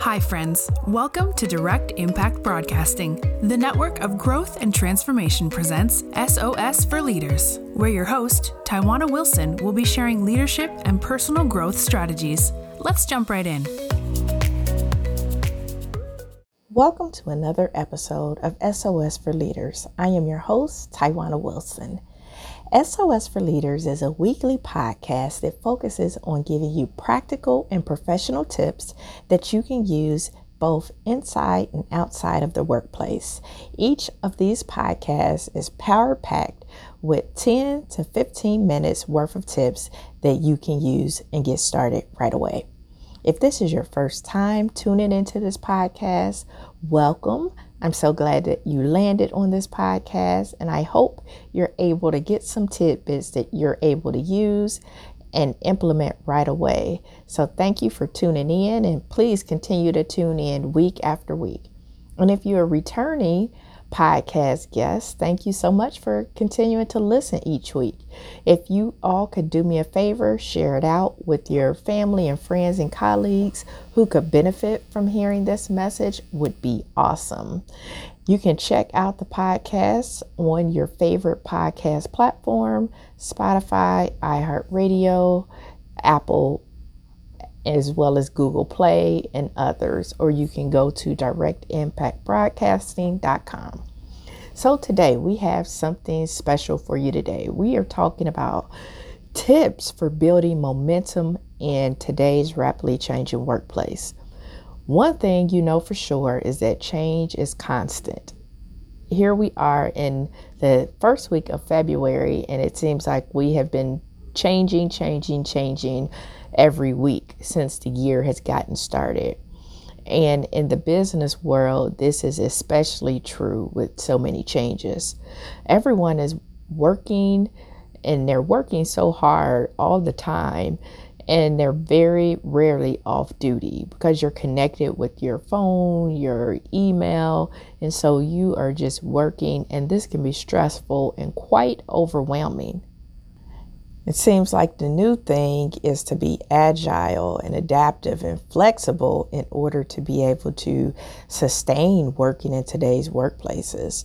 Hi, friends. Welcome to Direct Impact Broadcasting. The network of growth and transformation presents SOS for Leaders, where your host, Taiwana Wilson, will be sharing leadership and personal growth strategies. Let's jump right in. Welcome to another episode of SOS for Leaders. I am your host, Taiwana Wilson. SOS for Leaders is a weekly podcast that focuses on giving you practical and professional tips that you can use both inside and outside of the workplace. Each of these podcasts is power packed with 10 to 15 minutes worth of tips that you can use and get started right away. If this is your first time tuning into this podcast, welcome. I'm so glad that you landed on this podcast, and I hope you're able to get some tidbits that you're able to use and implement right away. So, thank you for tuning in, and please continue to tune in week after week. And if you're returning, podcast guests. Thank you so much for continuing to listen each week. If you all could do me a favor, share it out with your family and friends and colleagues who could benefit from hearing this message would be awesome. You can check out the podcast on your favorite podcast platform, Spotify, iHeartRadio, Apple as well as Google Play and others, or you can go to directimpactbroadcasting.com. So, today we have something special for you today. We are talking about tips for building momentum in today's rapidly changing workplace. One thing you know for sure is that change is constant. Here we are in the first week of February, and it seems like we have been changing, changing, changing every week since the year has gotten started. And in the business world, this is especially true with so many changes. Everyone is working and they're working so hard all the time and they're very rarely off duty because you're connected with your phone, your email, and so you are just working, and this can be stressful and quite overwhelming. It seems like the new thing is to be agile and adaptive and flexible in order to be able to sustain working in today's workplaces.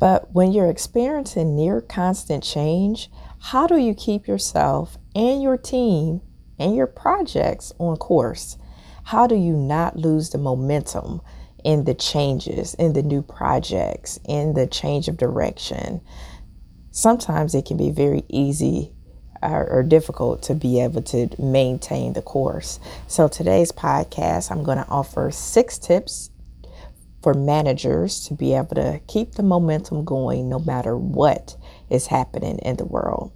But when you're experiencing near constant change, how do you keep yourself and your team and your projects on course? How do you not lose the momentum in the changes, in the new projects, in the change of direction? Sometimes it can be very easy or, or, difficult to be able to maintain the course. So, today's podcast, I'm going to offer six tips for managers to be able to keep the momentum going no matter what is happening in the world.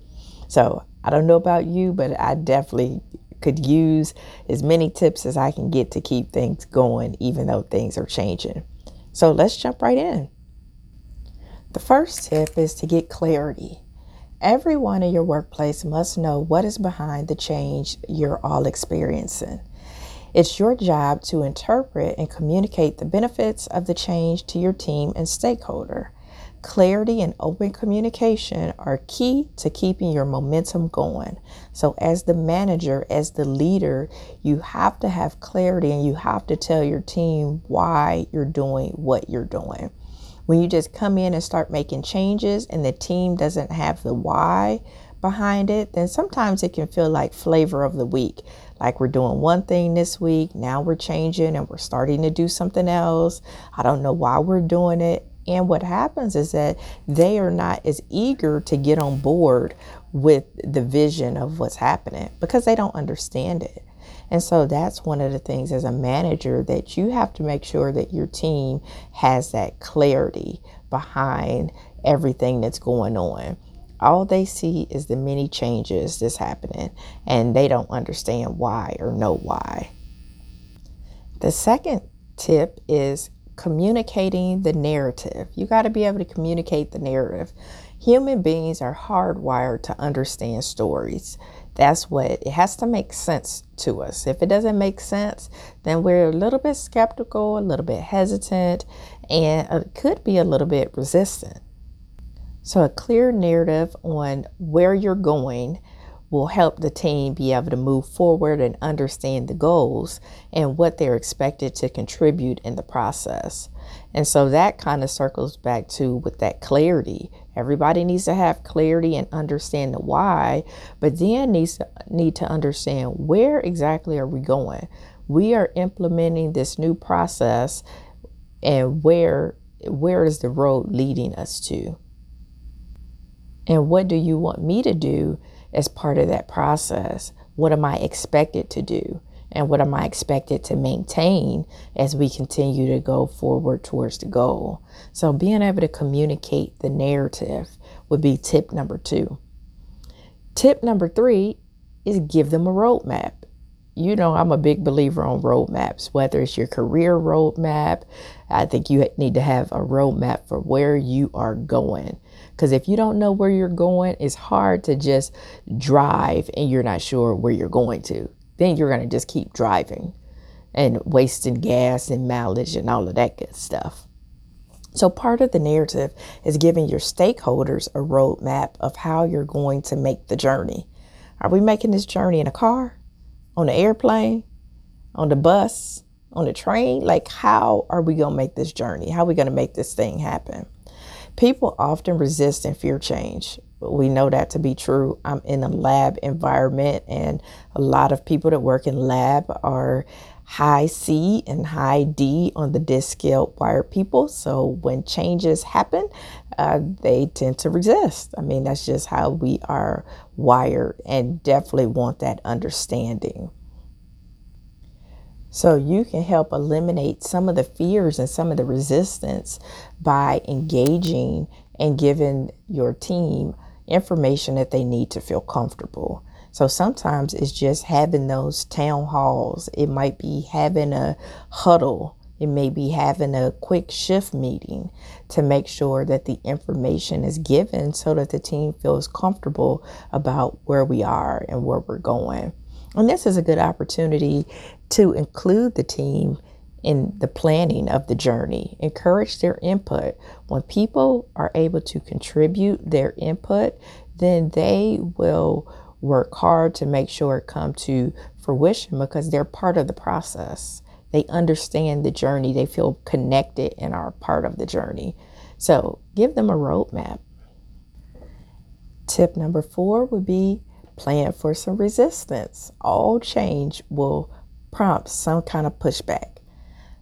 So, I don't know about you, but I definitely could use as many tips as I can get to keep things going, even though things are changing. So, let's jump right in. The first tip is to get clarity. Everyone in your workplace must know what is behind the change you're all experiencing. It's your job to interpret and communicate the benefits of the change to your team and stakeholder. Clarity and open communication are key to keeping your momentum going. So, as the manager, as the leader, you have to have clarity and you have to tell your team why you're doing what you're doing. When you just come in and start making changes and the team doesn't have the why behind it, then sometimes it can feel like flavor of the week. Like we're doing one thing this week, now we're changing and we're starting to do something else. I don't know why we're doing it. And what happens is that they are not as eager to get on board with the vision of what's happening because they don't understand it. And so that's one of the things as a manager that you have to make sure that your team has that clarity behind everything that's going on. All they see is the many changes that's happening, and they don't understand why or know why. The second tip is communicating the narrative. You got to be able to communicate the narrative. Human beings are hardwired to understand stories. That's what it has to make sense to us. If it doesn't make sense, then we're a little bit skeptical, a little bit hesitant, and it could be a little bit resistant. So, a clear narrative on where you're going, will help the team be able to move forward and understand the goals and what they're expected to contribute in the process. And so that kind of circles back to with that clarity. Everybody needs to have clarity and understand the why, but then needs to need to understand where exactly are we going. We are implementing this new process and where where is the road leading us to? And what do you want me to do as part of that process? What am I expected to do? And what am I expected to maintain as we continue to go forward towards the goal? So, being able to communicate the narrative would be tip number two. Tip number three is give them a roadmap you know, I'm a big believer on roadmaps, whether it's your career roadmap. I think you need to have a roadmap for where you are going. Because if you don't know where you're going, it's hard to just drive and you're not sure where you're going to. Then you're going to just keep driving and wasting gas and mileage and all of that good stuff. So, part of the narrative is giving your stakeholders a roadmap of how you're going to make the journey. Are we making this journey in a car? on the airplane, on the bus, on the train? Like, how are we going to make this journey? How are we going to make this thing happen? People often resist and fear change. We know that to be true. I'm in a lab environment, and a lot of people that work in lab are high C and high D on the DISC scale wired people. So when changes happen, uh, they tend to resist. I mean, that's just how we are wired and definitely want that understanding. So you can help eliminate some of the fears and some of the resistance by engaging and giving your team information that they need to feel comfortable. So sometimes it's just having those town halls. It might be having a huddle. It may be having a quick shift meeting to make sure that the information is given so that the team feels comfortable about where we are and where we're going. And this is a good opportunity to include the team in the planning of the journey, encourage their input. When people are able to contribute their input, then they will work hard to make sure it come to fruition because they're part of the process. They understand the journey, they feel connected and are part of the journey. So give them a roadmap. Tip number four would be plan for some resistance. All change will prompt some kind of pushback,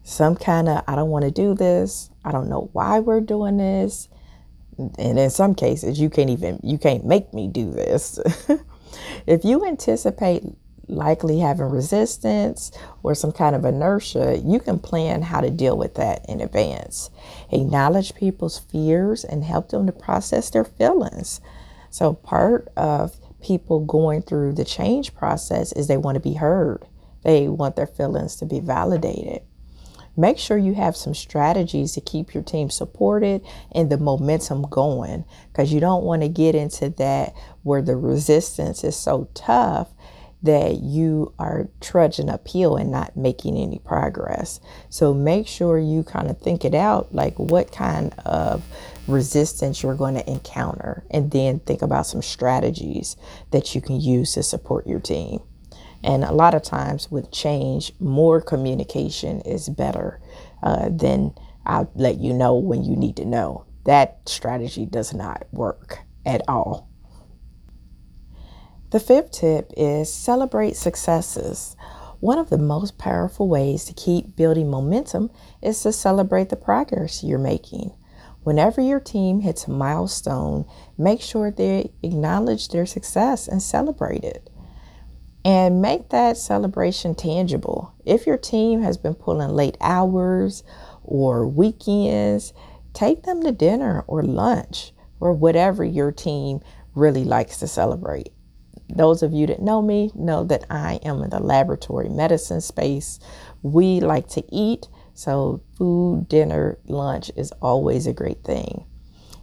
some kind of, I don't want to do this. I don't know why we're doing this. And in some cases, you can't even, you can't make me do this. if you anticipate likely having resistance or some kind of inertia, you can plan how to deal with that in advance. Acknowledge people's fears and help them to process their feelings. So, part of people going through the change process is they want to be heard, they want their feelings to be validated. Make sure you have some strategies to keep your team supported and the momentum going because you don't want to get into that where the resistance is so tough that you are trudging uphill and not making any progress. So make sure you kind of think it out like what kind of resistance you're going to encounter and then think about some strategies that you can use to support your team. And a lot of times with change, more communication is better uh, than I'll let you know when you need to know. That strategy does not work at all. The fifth tip is celebrate successes. One of the most powerful ways to keep building momentum is to celebrate the progress you're making. Whenever your team hits a milestone, make sure they acknowledge their success and celebrate it and make that celebration tangible. If your team has been pulling late hours or weekends, take them to dinner or lunch or whatever your team really likes to celebrate. Those of you that know me know that I am in the laboratory medicine space. We like to eat, so food, dinner, lunch is always a great thing.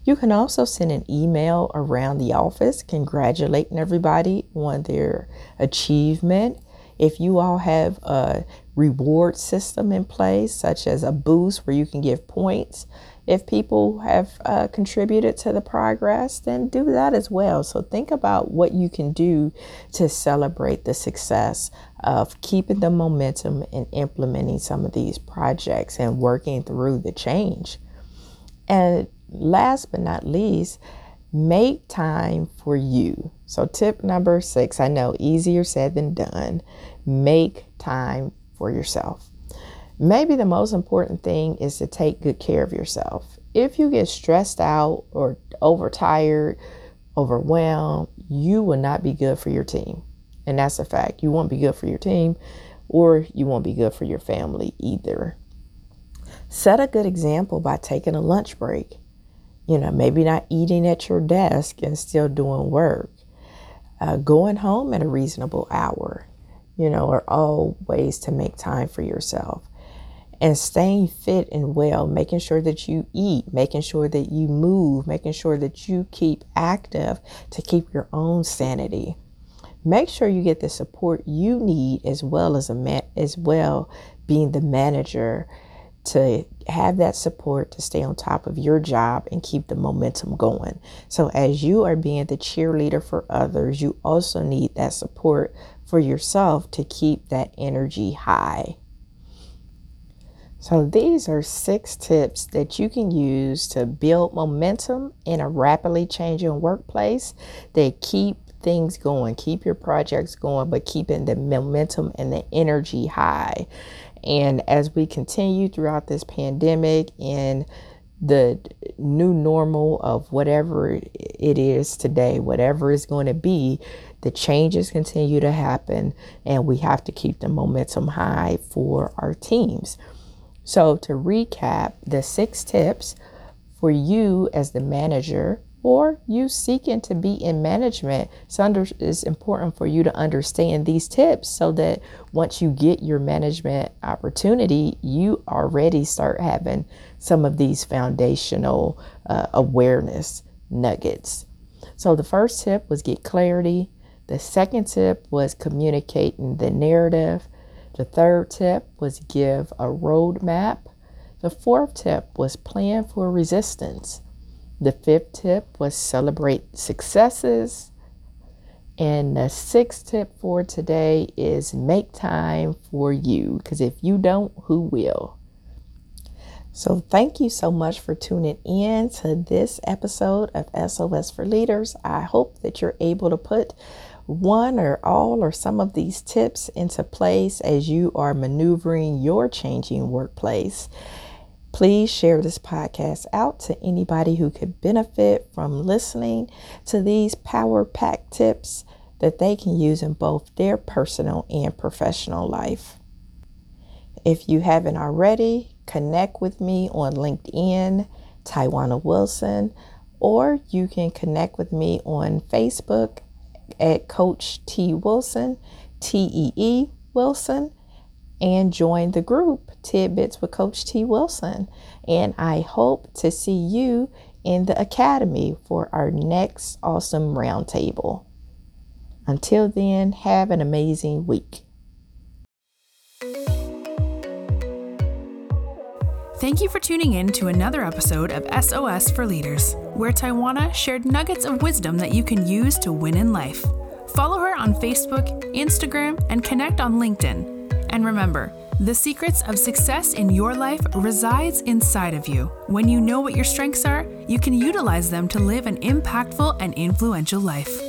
You can also send an email around the office congratulating everybody on their achievement. If you all have a reward system in place, such as a boost where you can give points. If people have uh, contributed to the progress, then do that as well. So think about what you can do to celebrate the success of keeping the momentum and implementing some of these projects and working through the change. And last but not least, make time for you. So, tip number six I know easier said than done. Make time for yourself. Maybe the most important thing is to take good care of yourself. If you get stressed out or overtired, overwhelmed, you will not be good for your team. And that's a fact. You won't be good for your team or you won't be good for your family either. Set a good example by taking a lunch break. You know, maybe not eating at your desk and still doing work. Uh, going home at a reasonable hour, you know, are all ways to make time for yourself. And staying fit and well, making sure that you eat, making sure that you move, making sure that you keep active to keep your own sanity. Make sure you get the support you need as well as a man, as well being the manager to have that support to stay on top of your job and keep the momentum going. So, as you are being the cheerleader for others, you also need that support for yourself to keep that energy high. So, these are six tips that you can use to build momentum in a rapidly changing workplace that keep things going, keep your projects going, but keeping the momentum and the energy high. And as we continue throughout this pandemic and the new normal of whatever it is today, whatever is going to be, the changes continue to happen, and we have to keep the momentum high for our teams. So, to recap, the six tips for you as the manager or you seeking to be in management, it's important for you to understand these tips so that once you get your management opportunity, you already start having some of these foundational uh, awareness nuggets. So the first tip was get clarity. The second tip was communicating the narrative. The third tip was give a roadmap. The fourth tip was plan for resistance. The fifth tip was celebrate successes. And the sixth tip for today is make time for you because if you don't, who will? So, thank you so much for tuning in to this episode of SOS for Leaders. I hope that you're able to put one or all or some of these tips into place as you are maneuvering your changing workplace. Please share this podcast out to anybody who could benefit from listening to these power pack tips that they can use in both their personal and professional life. If you haven't already, connect with me on LinkedIn, Taiwana Wilson, or you can connect with me on Facebook at Coach T. Wilson, T E E Wilson and join the group Tidbits with Coach T. Wilson. And I hope to see you in the Academy for our next awesome roundtable. Until then, have an amazing week. Thank you for tuning in to another episode of SOS for Leaders, where Taiwana shared nuggets of wisdom that you can use to win in life. Follow her on Facebook, Instagram, and connect on LinkedIn. And remember, the secrets of success in your life resides inside of you. When you know what your strengths are, you can utilize them to live an impactful and influential life.